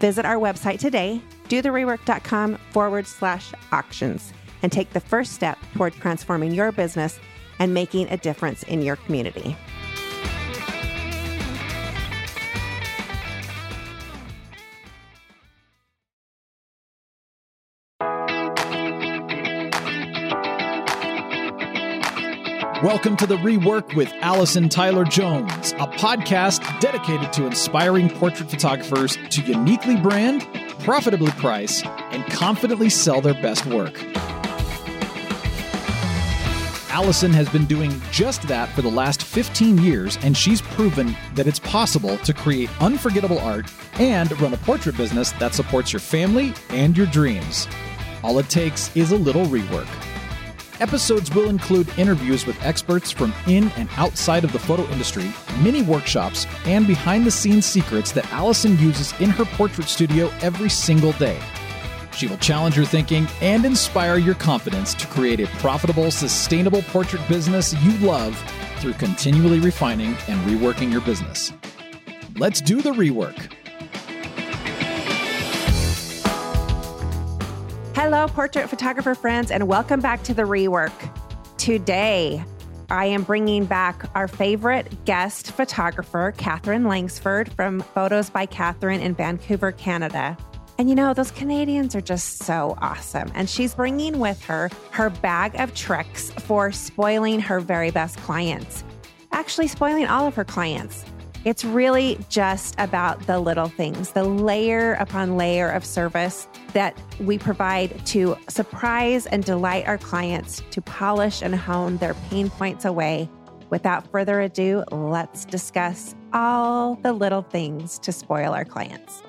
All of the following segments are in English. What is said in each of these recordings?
Visit our website today, dotherework.com forward slash auctions and take the first step toward transforming your business and making a difference in your community. Welcome to the Rework with Allison Tyler Jones, a podcast dedicated to inspiring portrait photographers to uniquely brand, profitably price, and confidently sell their best work. Allison has been doing just that for the last 15 years, and she's proven that it's possible to create unforgettable art and run a portrait business that supports your family and your dreams. All it takes is a little rework. Episodes will include interviews with experts from in and outside of the photo industry, mini workshops, and behind the scenes secrets that Allison uses in her portrait studio every single day. She will challenge your thinking and inspire your confidence to create a profitable, sustainable portrait business you love through continually refining and reworking your business. Let's do the rework. Hello, portrait photographer friends, and welcome back to the rework. Today, I am bringing back our favorite guest photographer, Kathryn Langsford from Photos by Kathryn in Vancouver, Canada. And you know, those Canadians are just so awesome. And she's bringing with her her bag of tricks for spoiling her very best clients, actually, spoiling all of her clients. It's really just about the little things, the layer upon layer of service that we provide to surprise and delight our clients to polish and hone their pain points away. Without further ado, let's discuss all the little things to spoil our clients.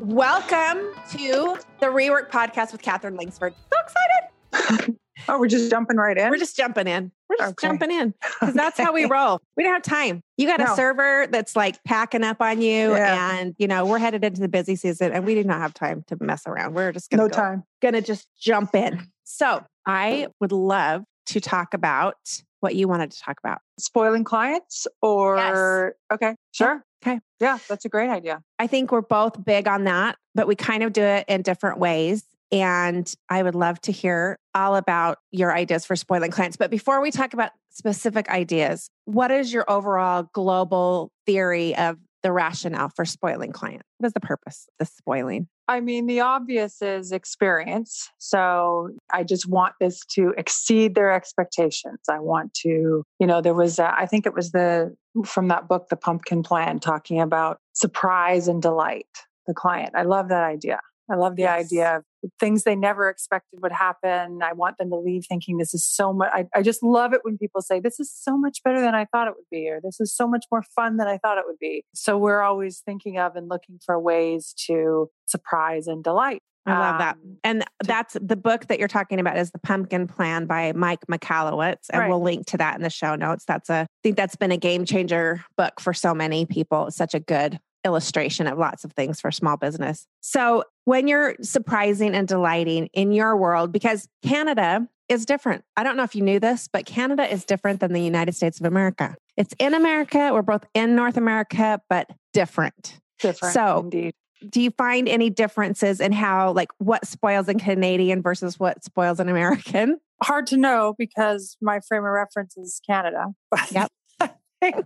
Welcome to the Rework Podcast with Kathryn Langsford. So excited. oh, we're just jumping right in. We're just jumping in. We're just okay. jumping in because that's how we roll. We don't have time. You got no. a server that's like packing up on you, yeah. and you know we're headed into the busy season, and we do not have time to mess around. We're just gonna no go, time. Gonna just jump in. So I would love to talk about what you wanted to talk about. Spoiling clients, or yes. okay, sure. Okay. Yeah, that's a great idea. I think we're both big on that, but we kind of do it in different ways. And I would love to hear all about your ideas for spoiling clients. But before we talk about specific ideas, what is your overall global theory of the rationale for spoiling clients? What is the purpose of the spoiling? I mean, the obvious is experience. So I just want this to exceed their expectations. I want to, you know, there was, a, I think it was the, from that book, The Pumpkin Plan, talking about surprise and delight the client. I love that idea. I love the yes. idea of things they never expected would happen. I want them to leave thinking this is so much. I, I just love it when people say, this is so much better than I thought it would be, or this is so much more fun than I thought it would be. So we're always thinking of and looking for ways to surprise and delight. I love that. Um, and that's the book that you're talking about is The Pumpkin Plan by Mike Michalowicz. And right. we'll link to that in the show notes. That's a, I think that's been a game changer book for so many people. It's such a good illustration of lots of things for small business. So, when you're surprising and delighting in your world, because Canada is different. I don't know if you knew this, but Canada is different than the United States of America. It's in America. We're both in North America, but different. Different. So, indeed. Do you find any differences in how, like, what spoils a Canadian versus what spoils an American? Hard to know because my frame of reference is Canada. Yep. I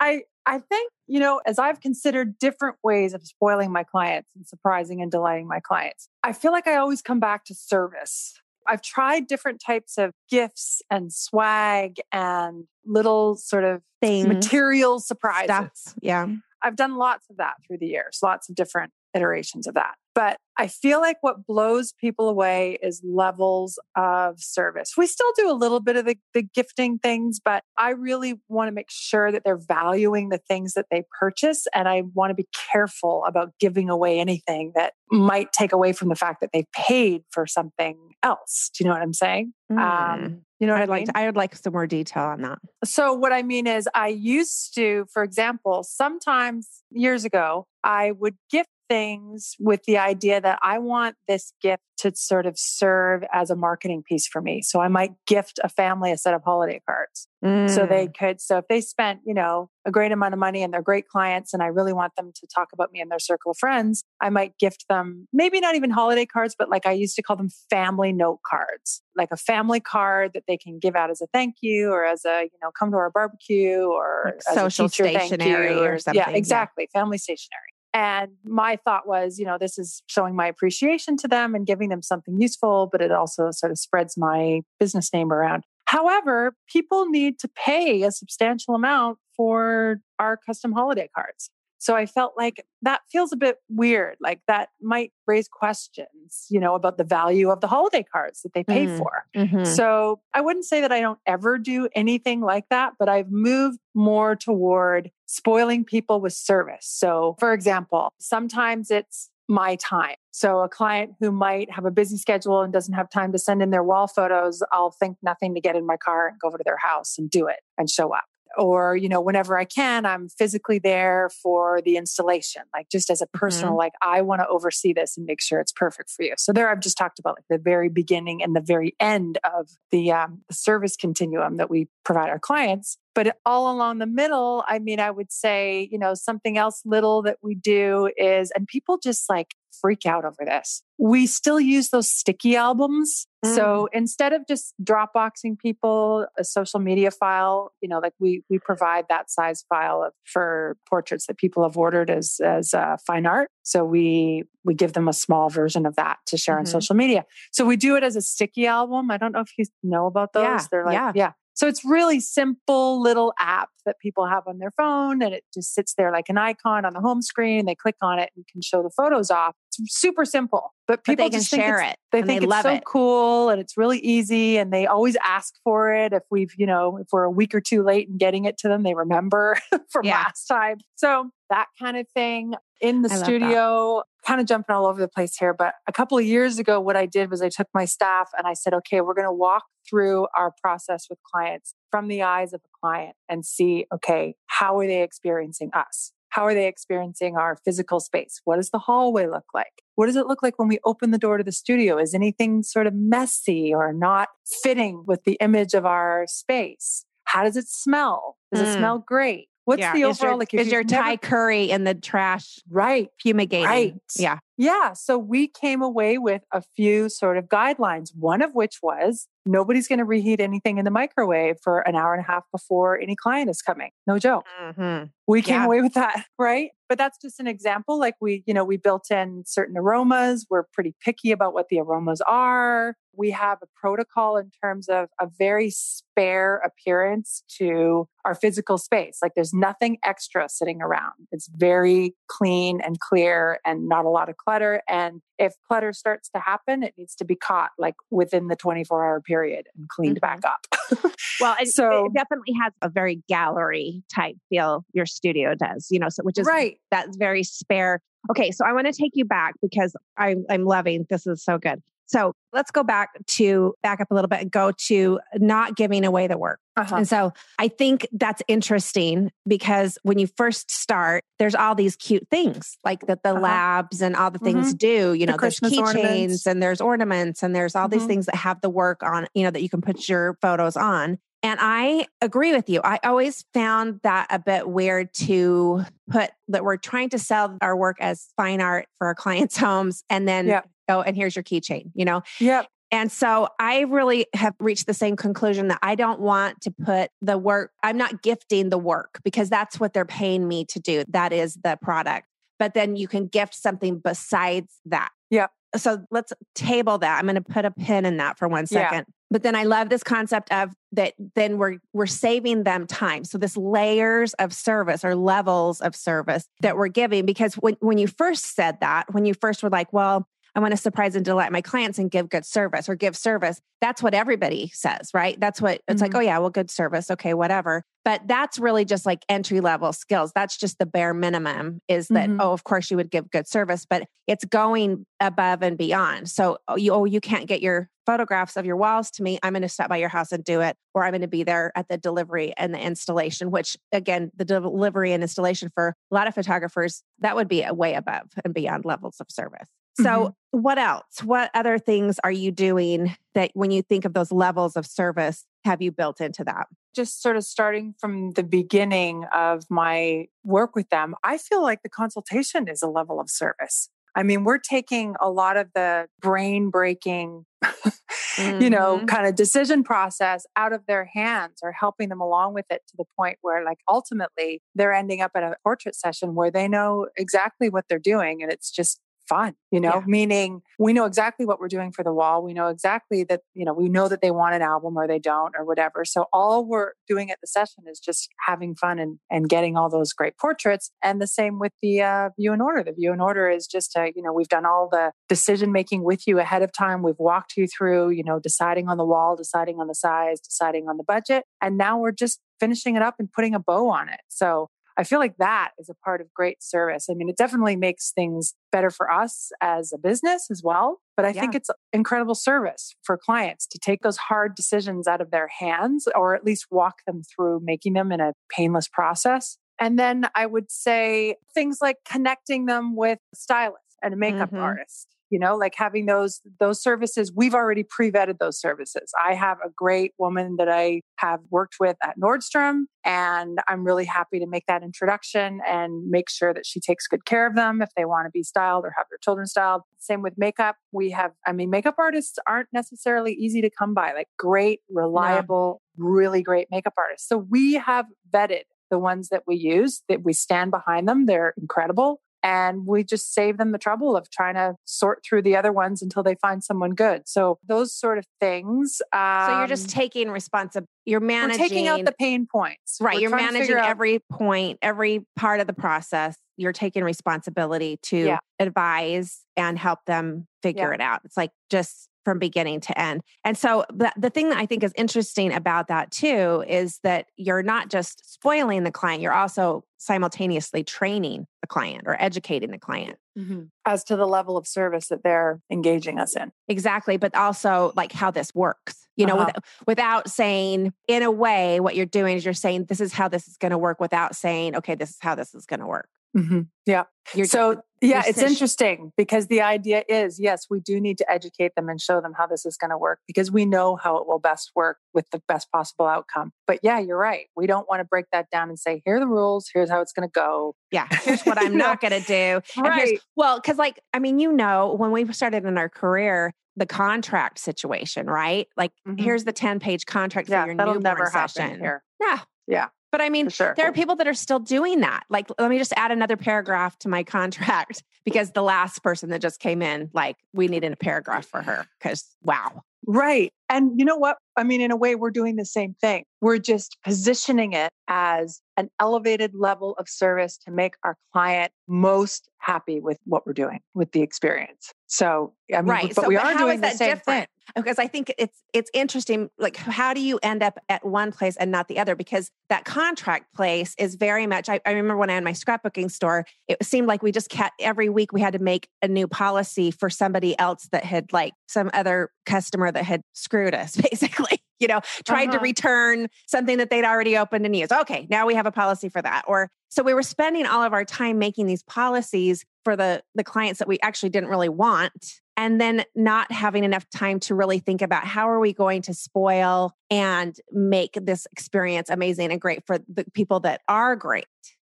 I think, you know, as I've considered different ways of spoiling my clients and surprising and delighting my clients, I feel like I always come back to service. I've tried different types of gifts and swag and little sort of things, material surprises. Stuff. Yeah. I've done lots of that through the years, lots of different iterations of that. But I feel like what blows people away is levels of service. We still do a little bit of the, the gifting things, but I really want to make sure that they're valuing the things that they purchase. And I want to be careful about giving away anything that might take away from the fact that they paid for something else. Do you know what I'm saying? Mm. Um, you know, I'd I mean? like to, I would like some more detail on that. So, what I mean is, I used to, for example, sometimes years ago, I would gift things with the idea that I want this gift to sort of serve as a marketing piece for me. So I might gift a family a set of holiday cards. Mm. So they mm. could, so if they spent, you know, a great amount of money and they're great clients and I really want them to talk about me in their circle of friends, I might gift them maybe not even holiday cards, but like I used to call them family note cards, like a family card that they can give out as a thank you or as a, you know, come to our barbecue or like social stationery or, or, something. Yeah, exactly. Yeah. Family stationery. And my thought was, you know, this is showing my appreciation to them and giving them something useful, but it also sort of spreads my business name around. However, people need to pay a substantial amount for our custom holiday cards. So I felt like that feels a bit weird. Like that might raise questions, you know, about the value of the holiday cards that they pay mm, for. Mm-hmm. So I wouldn't say that I don't ever do anything like that, but I've moved more toward spoiling people with service. So, for example, sometimes it's my time. So a client who might have a busy schedule and doesn't have time to send in their wall photos, I'll think nothing to get in my car and go over to their house and do it and show up or you know whenever i can i'm physically there for the installation like just as a personal mm-hmm. like i want to oversee this and make sure it's perfect for you so there i've just talked about like the very beginning and the very end of the, um, the service continuum that we provide our clients but all along the middle i mean i would say you know something else little that we do is and people just like freak out over this. We still use those sticky albums. Mm. So instead of just Dropboxing people a social media file, you know, like we we provide that size file of, for portraits that people have ordered as as uh, fine art. So we we give them a small version of that to share mm-hmm. on social media. So we do it as a sticky album. I don't know if you know about those. Yeah, They're like yeah. yeah. So it's really simple little app that people have on their phone and it just sits there like an icon on the home screen. They click on it and can show the photos off. It's super simple, but people but can share it. They think they it's so it. cool and it's really easy. And they always ask for it. If we've, you know, if we're a week or two late in getting it to them, they remember from yeah. last time. So that kind of thing in the I studio, kind of jumping all over the place here. But a couple of years ago, what I did was I took my staff and I said, okay, we're going to walk through our process with clients from the eyes of a client and see, okay, how are they experiencing us? How are they experiencing our physical space? What does the hallway look like? What does it look like when we open the door to the studio? Is anything sort of messy or not fitting with the image of our space? How does it smell? Does mm. it smell great? What's yeah. the overall is your, like? Is your Thai curry in the trash right fumigating? Right. Yeah. Yeah. So we came away with a few sort of guidelines. One of which was nobody's going to reheat anything in the microwave for an hour and a half before any client is coming. No joke. Mm-hmm. We came yeah. away with that, right? But that's just an example. Like we, you know, we built in certain aromas. We're pretty picky about what the aromas are. We have a protocol in terms of a very spare appearance to our physical space. Like there's nothing extra sitting around. It's very clean and clear and not a lot of clutter. And if clutter starts to happen, it needs to be caught like within the 24 hour period and cleaned mm-hmm. back up. well, it, so it definitely has a very gallery type feel your studio does, you know, so which is right. That's very spare. Okay, so I want to take you back because I, I'm loving this is so good. So let's go back to back up a little bit and go to not giving away the work. Uh-huh. And so I think that's interesting because when you first start, there's all these cute things like that the uh-huh. labs and all the things mm-hmm. do. You know, the there's keychains and there's ornaments and there's all mm-hmm. these things that have the work on, you know, that you can put your photos on. And I agree with you. I always found that a bit weird to put that we're trying to sell our work as fine art for our clients' homes and then yep. oh, and here's your keychain, you know? Yep. And so I really have reached the same conclusion that I don't want to put the work, I'm not gifting the work because that's what they're paying me to do. That is the product. But then you can gift something besides that. Yep. So let's table that. I'm going to put a pin in that for one second. Yeah. But then I love this concept of that then we're we're saving them time. So this layers of service or levels of service that we're giving because when when you first said that, when you first were like, well, I want to surprise and delight my clients and give good service or give service. That's what everybody says, right? That's what it's mm-hmm. like, oh, yeah, well, good service. Okay, whatever. But that's really just like entry level skills. That's just the bare minimum is that, mm-hmm. oh, of course you would give good service, but it's going above and beyond. So, oh, you, oh, you can't get your photographs of your walls to me. I'm going to stop by your house and do it, or I'm going to be there at the delivery and the installation, which again, the delivery and installation for a lot of photographers, that would be a way above and beyond levels of service. So, mm-hmm. what else? What other things are you doing that when you think of those levels of service, have you built into that? Just sort of starting from the beginning of my work with them, I feel like the consultation is a level of service. I mean, we're taking a lot of the brain breaking, mm-hmm. you know, mm-hmm. kind of decision process out of their hands or helping them along with it to the point where, like, ultimately they're ending up at a portrait session where they know exactly what they're doing and it's just fun, you know, yeah. meaning we know exactly what we're doing for the wall. We know exactly that, you know, we know that they want an album or they don't or whatever. So all we're doing at the session is just having fun and, and getting all those great portraits. And the same with the uh, view and order. The view and order is just, a, you know, we've done all the decision making with you ahead of time. We've walked you through, you know, deciding on the wall, deciding on the size, deciding on the budget. And now we're just finishing it up and putting a bow on it. So I feel like that is a part of great service. I mean, it definitely makes things better for us as a business as well. But I yeah. think it's incredible service for clients to take those hard decisions out of their hands or at least walk them through making them in a painless process. And then I would say things like connecting them with a stylist and a makeup mm-hmm. artist you know like having those those services we've already pre-vetted those services. I have a great woman that i have worked with at nordstrom and i'm really happy to make that introduction and make sure that she takes good care of them if they want to be styled or have their children styled. Same with makeup. We have i mean makeup artists aren't necessarily easy to come by like great reliable no. really great makeup artists. So we have vetted the ones that we use that we stand behind them. They're incredible and we just save them the trouble of trying to sort through the other ones until they find someone good. So those sort of things. Um, so you're just um, taking responsibility. You're managing. We're taking out the pain points. Right. We're you're managing every point, every part of the process. You're taking responsibility to yeah. advise and help them figure yeah. it out. It's like just from beginning to end. And so the, the thing that I think is interesting about that too is that you're not just spoiling the client, you're also simultaneously training the client or educating the client. Mm-hmm. As to the level of service that they're engaging us in. Exactly. But also like how this works, you know, uh-huh. with, without saying, in a way, what you're doing is you're saying, this is how this is going to work without saying, okay, this is how this is going to work. Mm-hmm. Yeah. You're so yeah, it's interesting because the idea is yes, we do need to educate them and show them how this is going to work because we know how it will best work with the best possible outcome. But yeah, you're right. We don't want to break that down and say, here are the rules, here's how it's going to go. Yeah, here's what I'm not going to do. Right. Well, because like, I mean, you know, when we started in our career, the contract situation, right? Like, mm-hmm. here's the 10 page contract yeah, for your that'll never session. here. Yeah. Yeah. But I mean, sure. there are people that are still doing that. Like, let me just add another paragraph to my contract because the last person that just came in, like, we needed a paragraph for her because wow. Right. And you know what? I mean, in a way, we're doing the same thing. We're just positioning it as an elevated level of service to make our client most happy with what we're doing, with the experience. So, I mean, right. but so, we but are doing the that same different? thing. Because I think it's it's interesting. Like, how do you end up at one place and not the other? Because that contract place is very much. I, I remember when I had my scrapbooking store, it seemed like we just kept every week we had to make a new policy for somebody else that had like some other customer that had screwed us, basically. You know, tried Uh-huh. to return something that they'd already opened and used. Okay, now we have a policy for that. Or so we were spending all of our time making these policies for the the clients that we actually didn't really want and then not having enough time to really think about how are we going to spoil and make this experience amazing and great for the people that are great.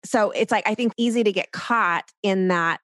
So it's like I think easy to get caught in that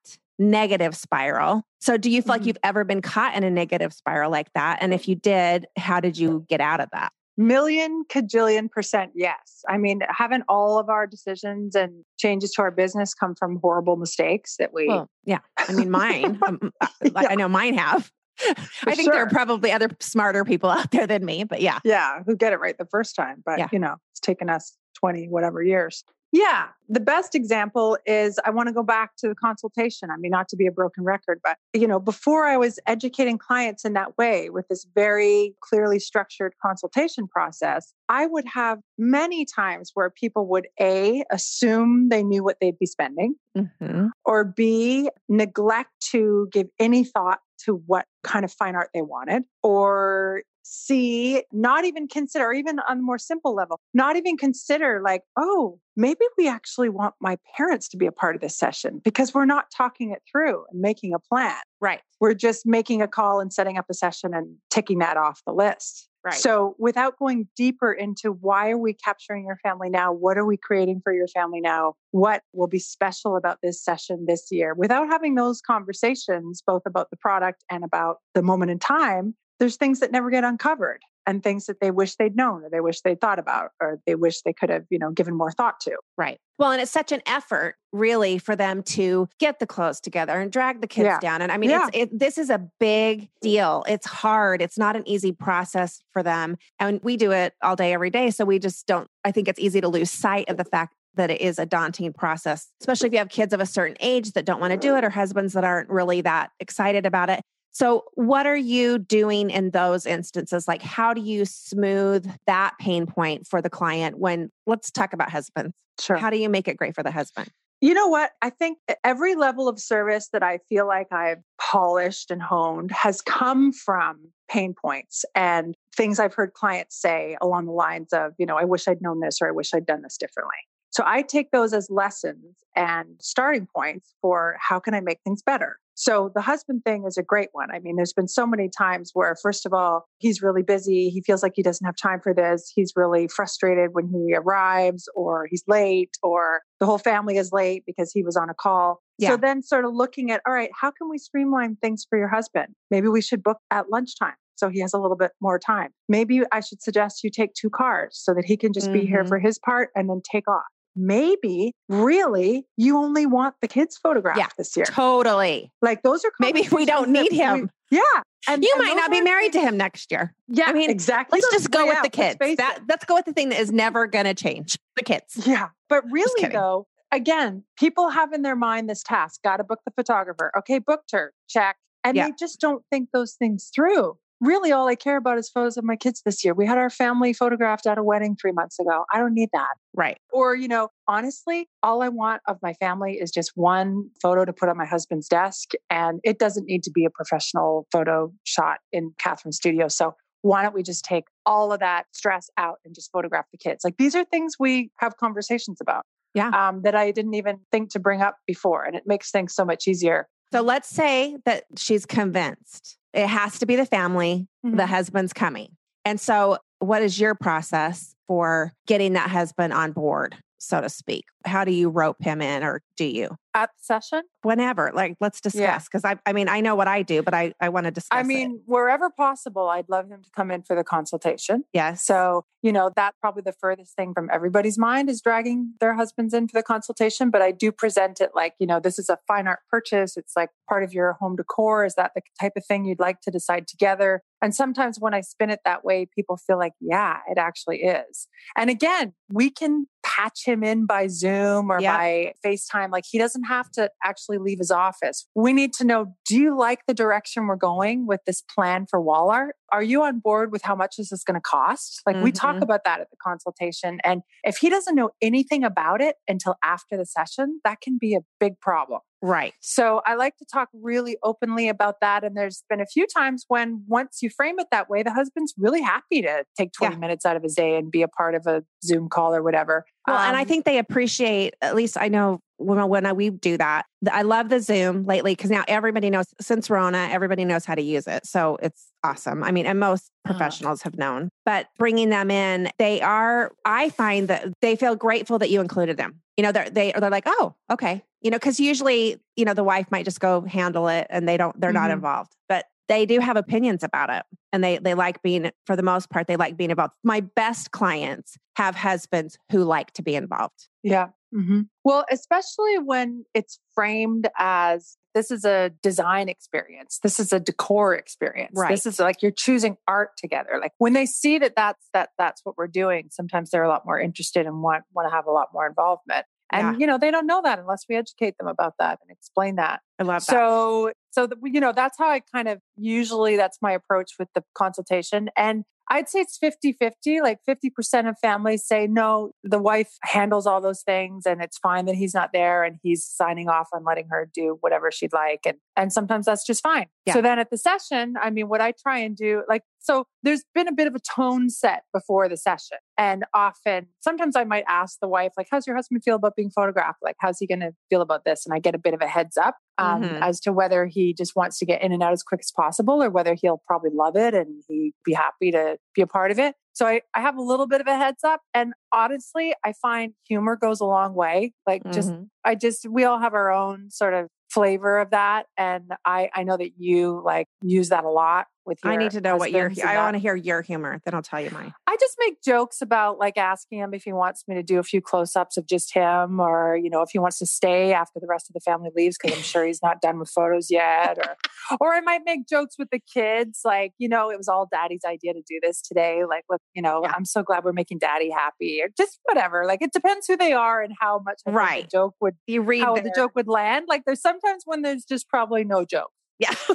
negative spiral. So do you feel like Mhm. you've ever been caught in a negative spiral like that and if you did, how did you get out of that? Million cajillion percent yes. I mean, haven't all of our decisions and changes to our business come from horrible mistakes that we Well, yeah. I mean mine. um, I- Yeah. I know mine have. I think there are probably other smarter people out there than me, but yeah. yeah, who get it right the first time. But Yeah. you know, it's taken us 20 whatever years. Yeah. The best example is I want to go back to the consultation. I mean, not to be a broken record, but you know, before I was educating clients in that way with this very clearly structured consultation process, I would have many times where people would A, assume they knew what they'd be spending, Mhm. or B, neglect to give any thought to what kind of fine art they wanted, or C, not even consider, or even on a more simple level, not even consider, like, oh, maybe we actually want my parents to be a part of this session because we're not talking it through and making a plan. Right. We're just making a call and setting up a session and ticking that off the list. Right. So, without going deeper into why are we capturing your family now? What are we creating for your family now? What will be special about this session this year? Without having those conversations, both about the product and about the moment in time, there's things that never get uncovered and things that they wish they'd known or they wish they'd thought about or they wish they could have, you know, given more thought to. Right. Well, and it's such an effort, really, for them to get the clothes together and drag the kids Yeah. down. And I mean, Yeah. it's it, this is a big deal. It's hard. It's not an easy process for them, and we do it all day, every day. So we just don't. I think it's easy to lose sight of the fact that it is a daunting process, especially if you have kids of a certain age that don't want to do it or husbands that aren't really that excited about it. So, what are you doing in those instances? Like, how do you smooth that pain point for the client when, let's talk about husbands. Sure. How do you make it great for the husband? You know what? I think every level of service that I feel like I've polished and honed has come from pain points and things I've heard clients say along the lines of, you know, I wish I'd known this or I wish I'd done this differently. So I take those as lessons and starting points for how can I make things better. So the husband thing is a great one. I mean, there's been so many times where, first of all, he's really busy. He feels like he doesn't have time for this. He's really frustrated when he arrives, or he's late, or the whole family is late because he was on a call. Yeah. So then, sort of looking at, all right, how can we streamline things for your husband? Maybe we should book at lunchtime. So he has a little bit more time. Maybe I should suggest you take two cars so that he can just be here for mm-hmm. his part and then take off. Maybe really you only want the kids photographed Yeah, this year. Totally. Like those are Maybe we don't need that we- him. yeah. And You and might not be married to him next year. Yeah, I mean, exactly. Let's Let's just go with out, the let's kids. face That it. let's go with the thing that is never going to change. The kids. Yeah. But really, though, again, people have in their mind this task got to book the photographer. Okay, booked her. Check. And Yeah. they just don't think those things through. Really, all I care about is photos of my kids this year. We had our family photographed at a wedding three months ago. I don't need that. Right. Or, you know, honestly, all I want of my family is just one photo to put on my husband's desk. And it doesn't need to be a professional photo shot in Kathryn's studio. So why don't we just take all of that stress out and just photograph the kids? Like these are things we have conversations about. Yeah. Um, that I didn't even think to bring up before. And it makes things so much easier. So let's say that she's convinced it has to be the family, the Mhm. husband's coming. And so, what is your process for getting that husband on board? So to speak? How do you rope him in or do you? At the session? Whenever. Like let's discuss. Because I I mean I know what I do, but I, I want to discuss. I mean, it. wherever possible, I'd love him to come in for the consultation. Yeah. So, you know, that's probably the furthest thing from everybody's mind is dragging their husbands in for the consultation. But I do present it like, you know, this is a fine art purchase. It's like part of your home decor. Is that the type of thing you'd like to decide together? And sometimes when I spin it that way, people feel like, yeah, it actually is. And again, we can patch him in by Zoom or yep. by FaceTime. Like he doesn't have to actually leave his office. We need to know do you like the direction we're going with this plan for wall art? Are you on board with how much is this is going to cost? Like mm-hmm. we talk mm-hmm. about that at the consultation. And if he doesn't know anything about it until after the session, that can be a big problem. Right. So I like to talk really openly about that. And there's been a few times when once you frame it that way, the husband's really happy to take 20 yeah. minutes out of his day and be a part of a Zoom call or whatever. Well, um, and I um think they appreciate, at least I know when, when I, we do that, I love the Zoom lately because now everybody knows since Rona, everybody knows how to use it. So it's awesome. I mean, and most uh-huh. professionals uh, have known, but bringing them in, they are, I find that they feel grateful that you included them. You know, they're, they, they're like, oh, okay. You know, because usually, you know, the wife might just go handle it and they don't, they're mm-hmm. not involved. But they do have opinions about it and they they like being for the most part they like being involved my best clients have husbands who like to be involved yeah mm-hmm. well especially when it's framed as this is a design experience. This is a decor experience. Right. this is like you're choosing art together. Like when they see that that's that that's what we're doing sometimes they're a lot more interested and want want to have a lot more involvement. And yeah. you know they don't know that unless we educate them about that and explain that. I love that. So so the, you know that's how i kind of usually that's my approach with the consultation. And I'd say it's 50 50. Like 50% of families say, no, the wife handles all those things and it's fine that he's not there and he's signing off on letting her do whatever she'd like. And, and sometimes that's just fine. Yeah. So then at the session, I mean, what I try and do, like, so there's been a bit of a tone set before the session. And often, sometimes I might ask the wife, like, how's your husband feel about being photographed? Like, how's he going to feel about this? And I get a bit of a heads up um, mm-hmm. as to whether he just wants to get in and out as quick as possible or whether he'll probably love it and he'd be happy to be a part of it. So I, I have a little bit of a heads up. And honestly, I find humor goes a long way. Like, mm-hmm. just, I just, we all have our own sort of flavor of that. And I, I know that you like use that a lot with I need to know what your I want to hear your humor, then I'll tell you mine. I just make jokes about like asking him if he wants me to do a few close-ups of just him or you know if he wants to stay after the rest of the family leaves because I'm sure he's not done with photos yet or or I might make jokes with the kids like you know it was all daddy's idea to do this today like look, you know yeah. I'm so glad we're making daddy happy or just whatever like it depends who they are and how much right. the joke would you read how their... the joke would land like there's sometimes when there's just probably no joke yeah.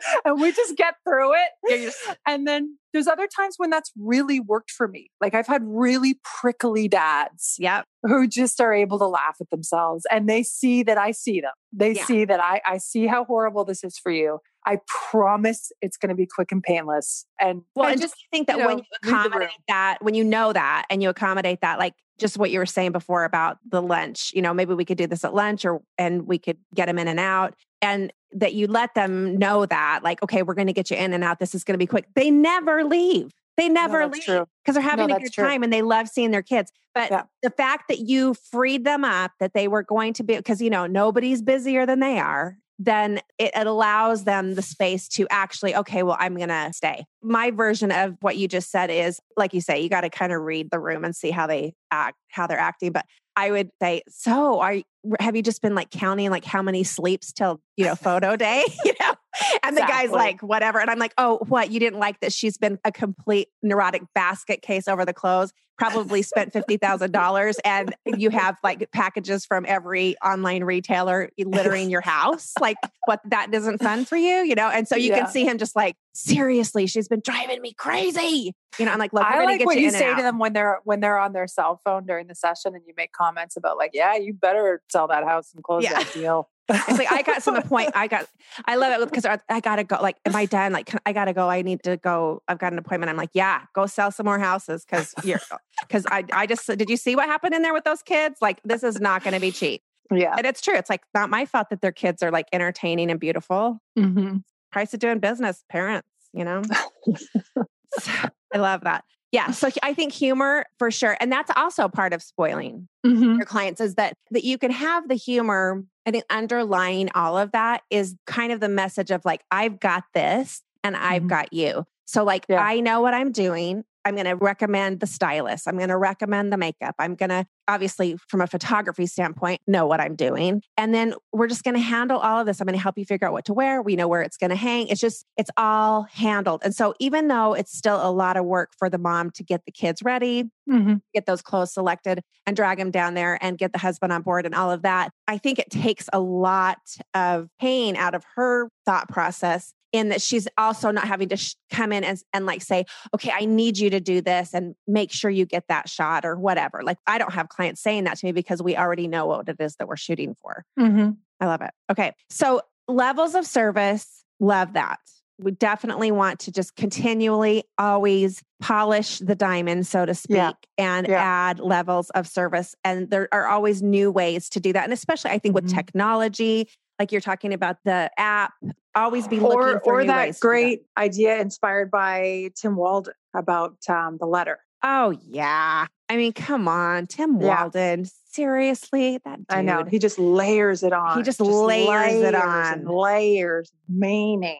and we just get through it. and then there's other times when that's really worked for me. Like I've had really prickly dads. Yep. Who just are able to laugh at themselves and they see that I see them. They yeah. see that I, I see how horrible this is for you. I promise it's going to be quick and painless. And well, I just think that you know, when you accommodate that, when you know that and you accommodate that, like just what you were saying before about the lunch, you know, maybe we could do this at lunch or, and we could get them in and out. And that you let them know that, like, okay, we're going to get you in and out. This is going to be quick. They never leave. They never no, leave because they're having no, a good true. time and they love seeing their kids. But yeah. the fact that you freed them up, that they were going to be, because, you know, nobody's busier than they are then it, it, allows them the space to actually, okay, well, I'm going to stay. My version of what you just said is, like you say, you got to kind of read the room and see how they act, how they're acting. But I would say, so are have you just been like counting like how many sleeps till you know photo day? you know, and the guy's like, whatever. And I'm like, oh, what? You didn't like that? She's been a complete neurotic basket case over the clothes, probably spent $50,000. And you have like packages from every online retailer littering your house. Like, what? That isn't fun for you, you know? And so you yeah. can see him just like, seriously, she's been driving me crazy. You know, I'm like, look, I like what you, you say to them when they're when they're on their cell phone during the session and you make comments about like, yeah, you better sell that house and close yeah. that deal. It's like I got some point. I got. I love it because I, I, gotta go. Like, am I done? Like, I gotta go. I need to go. I've got an appointment. I'm like, yeah, go sell some more houses because you're. Because I, I just did. You see what happened in there with those kids? Like, this is not going to be cheap. Yeah, and it's true. It's like not my fault that their kids are like entertaining and beautiful. Mm-hmm. Price of doing business, parents. You know. so, I love that. Yeah. So I think humor for sure. And that's also part of spoiling Mhm. your clients is that that you can have the humor. I think underlying all of that is kind of the message of like, I've got this and I've Mhm. got you. So like Yeah. I know what I'm doing. I'm going to recommend the stylist. I'm going to recommend the makeup. I'm going to obviously from a photography standpoint know what I'm doing. And then we're just going to handle all of this. I'm going to help you figure out what to wear. We know where it's going to hang. It's just it's all handled. And so even though it's still a lot of work for the mom to get the kids ready, Mhm. get those clothes selected and drag them down there and get the husband on board and all of that. I think it takes a lot of pain out of her thought process in that she's also not having to sh- come in and, and like say, okay, I need you to do this and make sure you get that shot or whatever. Like I don't have clients saying that to me because we already know what it is that we're shooting for. Mhm. I love it. Okay. So levels of service, love that. We definitely want to just continually always polish the diamond, so to speak, Yeah. and Yeah. add levels of service. And there are always new ways to do that. And especially I think with Mhm. technology, like you're talking about the app, always be looking Or, for or that ways to do great idea inspired by Tim Walden about um, the letter. Oh yeah. I mean, come on, Tim Yeah. Walden. Seriously, that dude. I know. He just layers it on. He just layers it and on. layers, meaning.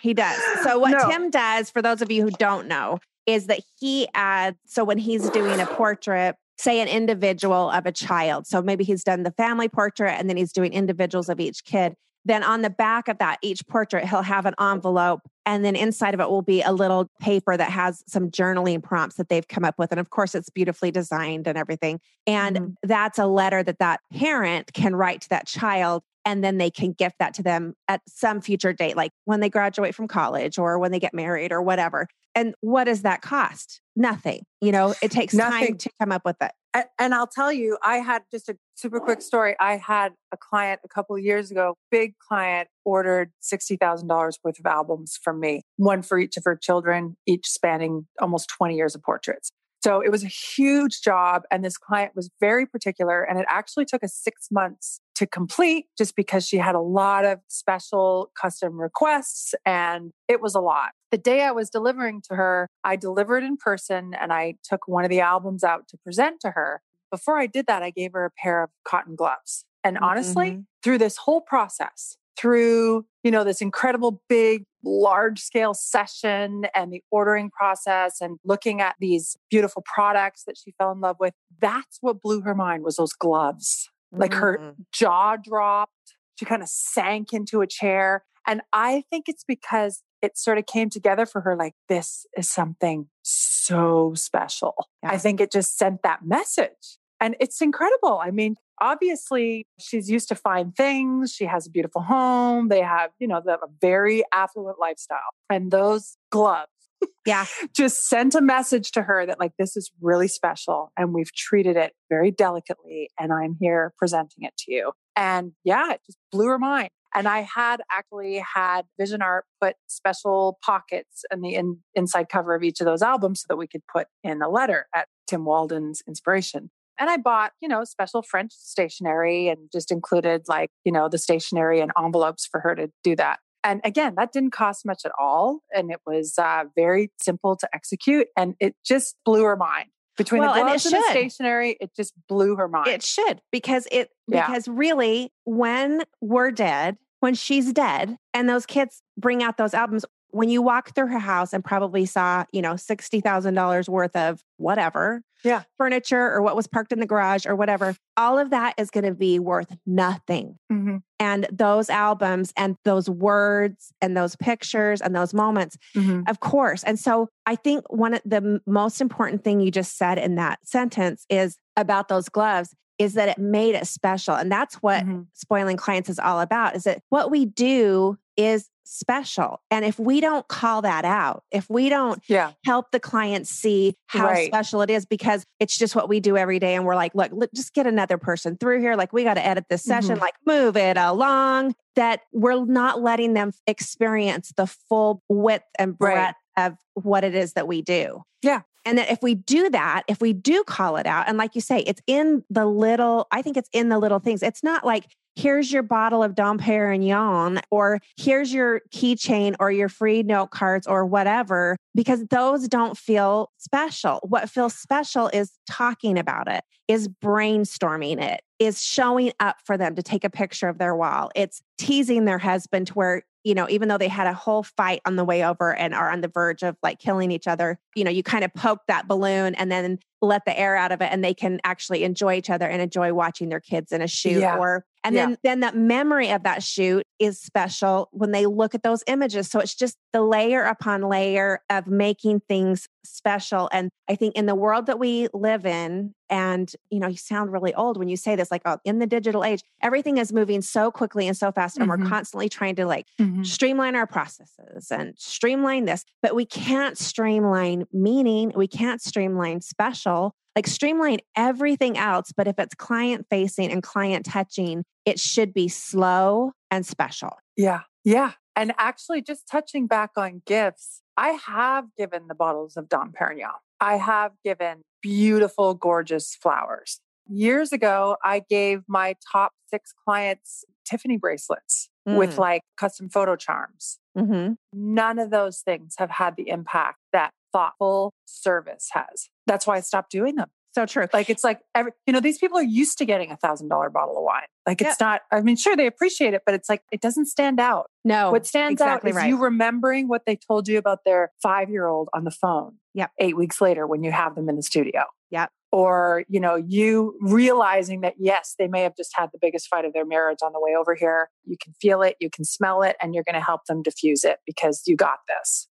He does. So what No. Tim does, for those of you who don't know, is that he adds. So when he's doing a portrait, say an individual of a child, so maybe he's done the family portrait and then he's doing individuals of each kid. Then on the back of that each portrait, he'll have an envelope, and then inside of it will be a little paper that has some journaling prompts that they've come up with, and of course, it's beautifully designed and everything. And Mhm. that's a letter that that parent can write to that child and then they can gift that to them at some future date like when they graduate from college or when they get married or whatever and what does that cost nothing you know it takes time to come up with it And, I'll tell you, I had just a super quick story. I had a client a couple of years ago, big client, ordered $60,000 worth of albums from me, one for each of her children, each spanning almost 20 years of portraits. So it was a huge job. And this client was very particular. And it actually took us six months to complete just because she had a lot of special custom requests and it was a lot. The day I was delivering to her, I delivered in person and I took one of the albums out to present to her. Before I did that, I gave her a pair of cotton gloves. And honestly, Mhm. through this whole process, through, you know, this incredible big large scale session and the ordering process and looking at these beautiful products that she fell in love with, that's what blew her mind was those gloves. Like her Mhm. jaw dropped. She kind of sank into a chair. And I think it's because it sort of came together for her like, this is something so special. Yeah. I think it just sent that message. And it's incredible. I mean, obviously, she's used to fine things. She has a beautiful home. They have, you know, they have a very affluent lifestyle. And those gloves yeah just sent a message to her that like this is really special and we've treated it very delicately and I'm here presenting it to you. And yeah, it just blew her mind. And I had actually had Vision Art put special pockets in the in, inside cover of each of those albums so that we could put in a letter at Tim Walden's inspiration. And I bought, you know, special French stationery and just included like, you know, the stationery and envelopes for her to do that. And again, that didn't cost much at all. And it was uh, very simple to execute. And it just blew her mind. Between Well, the and it gloves and, the should. stationery, it just blew her mind. it should because it Yeah. because really when we're dead when she's dead and those kids bring out those albums when you walk through her house and probably saw you know $60000 worth of whatever Yeah. furniture or what was parked in the garage or whatever all of that is going to be worth nothing Mhm, and those albums and those words and those pictures and those moments mhm. of course. And so I think one of the most important thing you just said in that sentence is about those gloves is that it made it special. And that's what Mhm. spoiling clients is all about is that what we do is special. And if we don't call that out, if we don't Yeah. help the client see how Right. special it is because it's just what we do every day and we're like look, look just get another person through here like we got to edit this session Mhm. like move it along that we're not letting them experience the full width and Right. breadth of what it is that we do Yeah. and that if we do that if we do call it out and like you say it's in the little i think it's in the little things it's not like here's your bottle of Dom Perignon, or here's your keychain or your free note cards or whatever, because those don't feel special. What feels special is talking about it, is brainstorming it, is showing up for them to take a picture of their wall. It's teasing their husband to where you know, even though they had a whole fight on the way over and are on the verge of like killing each other, you know, you kind of poke that balloon and then let the air out of it and they can actually enjoy each other and enjoy watching their kids in a shoot yeah. or and yeah. then then that memory of that shoot is special when they look at those images so it's just the layer upon layer of making things special and i think in the world that we live in and you know you sound really old when you say this like oh, in the digital age everything is moving so quickly and so fast and mm-hmm. we're constantly trying to like mm-hmm. streamline our processes and streamline this but we can't streamline meaning we can't streamline special like streamline everything else. But if it's client facing and client touching, it should be slow and special. Yeah. Yeah. And actually, just touching back on gifts, I have given the bottles of Dom Perignon. I have given beautiful, gorgeous flowers. Years ago, I gave my top six clients Tiffany bracelets mm. with like custom photo charms. Mm-hmm. None of those things have had the impact that thoughtful service has. That's why I stopped doing them. So true. Like it's like every, you know, these people are used to getting a thousand dollar bottle of wine. Like it's not, I mean, sure, they appreciate it, but it's like it doesn't stand out. No. What stands exactly out is right. you remembering what they told you about their five year old on the phone. Yep. Eight weeks later when you have them in the studio. Yep. Or, you know, you realizing that yes, they may have just had the biggest fight of their marriage on the way over here. You can feel it, you can smell it, and you're going to help them diffuse it because you got this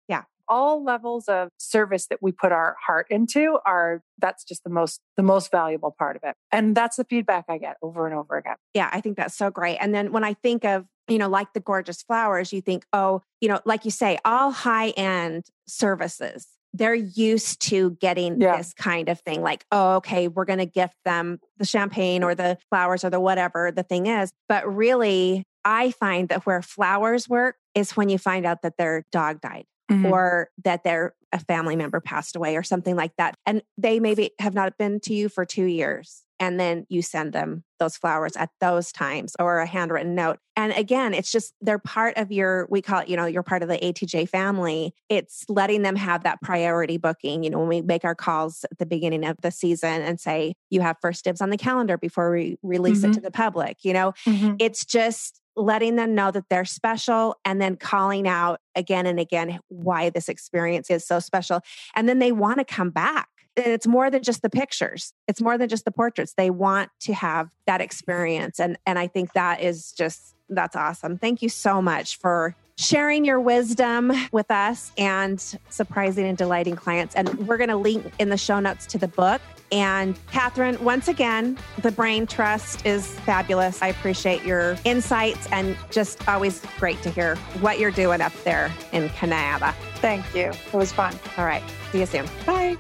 all levels of service that we put our heart into are that's just the most the most valuable part of it. And that's the feedback i get over and over again. Yeah i think that's so great. And then when i think of you know like the gorgeous flowers you think oh you know like you say all high end services they're used to getting yeah. this kind of thing like oh okay we're going to gift them the champagne or the flowers or the whatever the thing is. But really i find that where flowers work is when you find out that their dog died mm-hmm. or that their a family member passed away or something like that. And they maybe have not been to you for two years. And then you send them those flowers at those times or a handwritten note. And again, it's just they're part of your, we call it, you know, you're part of the ATJ family. It's letting them have that priority booking. You know, when we make our calls at the beginning of the season and say, you have first dibs on the calendar before we release mm-hmm. it to the public, you know, mm-hmm. it's just letting them know that they're special and then calling out again and again why this experience is so special. And then they want to come back. And it's more than just the pictures. It's more than just the portraits. They want to have that experience. And and I think that is just that's awesome. Thank you so much for sharing your wisdom with us and surprising and delighting clients. And we're going to link in the show notes to the book. And Kathryn, once again, the Brain Trust is fabulous. I appreciate your insights and just always great to hear what you're doing up there in Canada. Thank you. It was fun. All right. See you soon. Bye.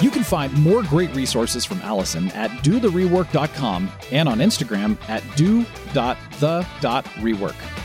You can find more great resources from Allison at dotherework.com and on Instagram at do.the.rework.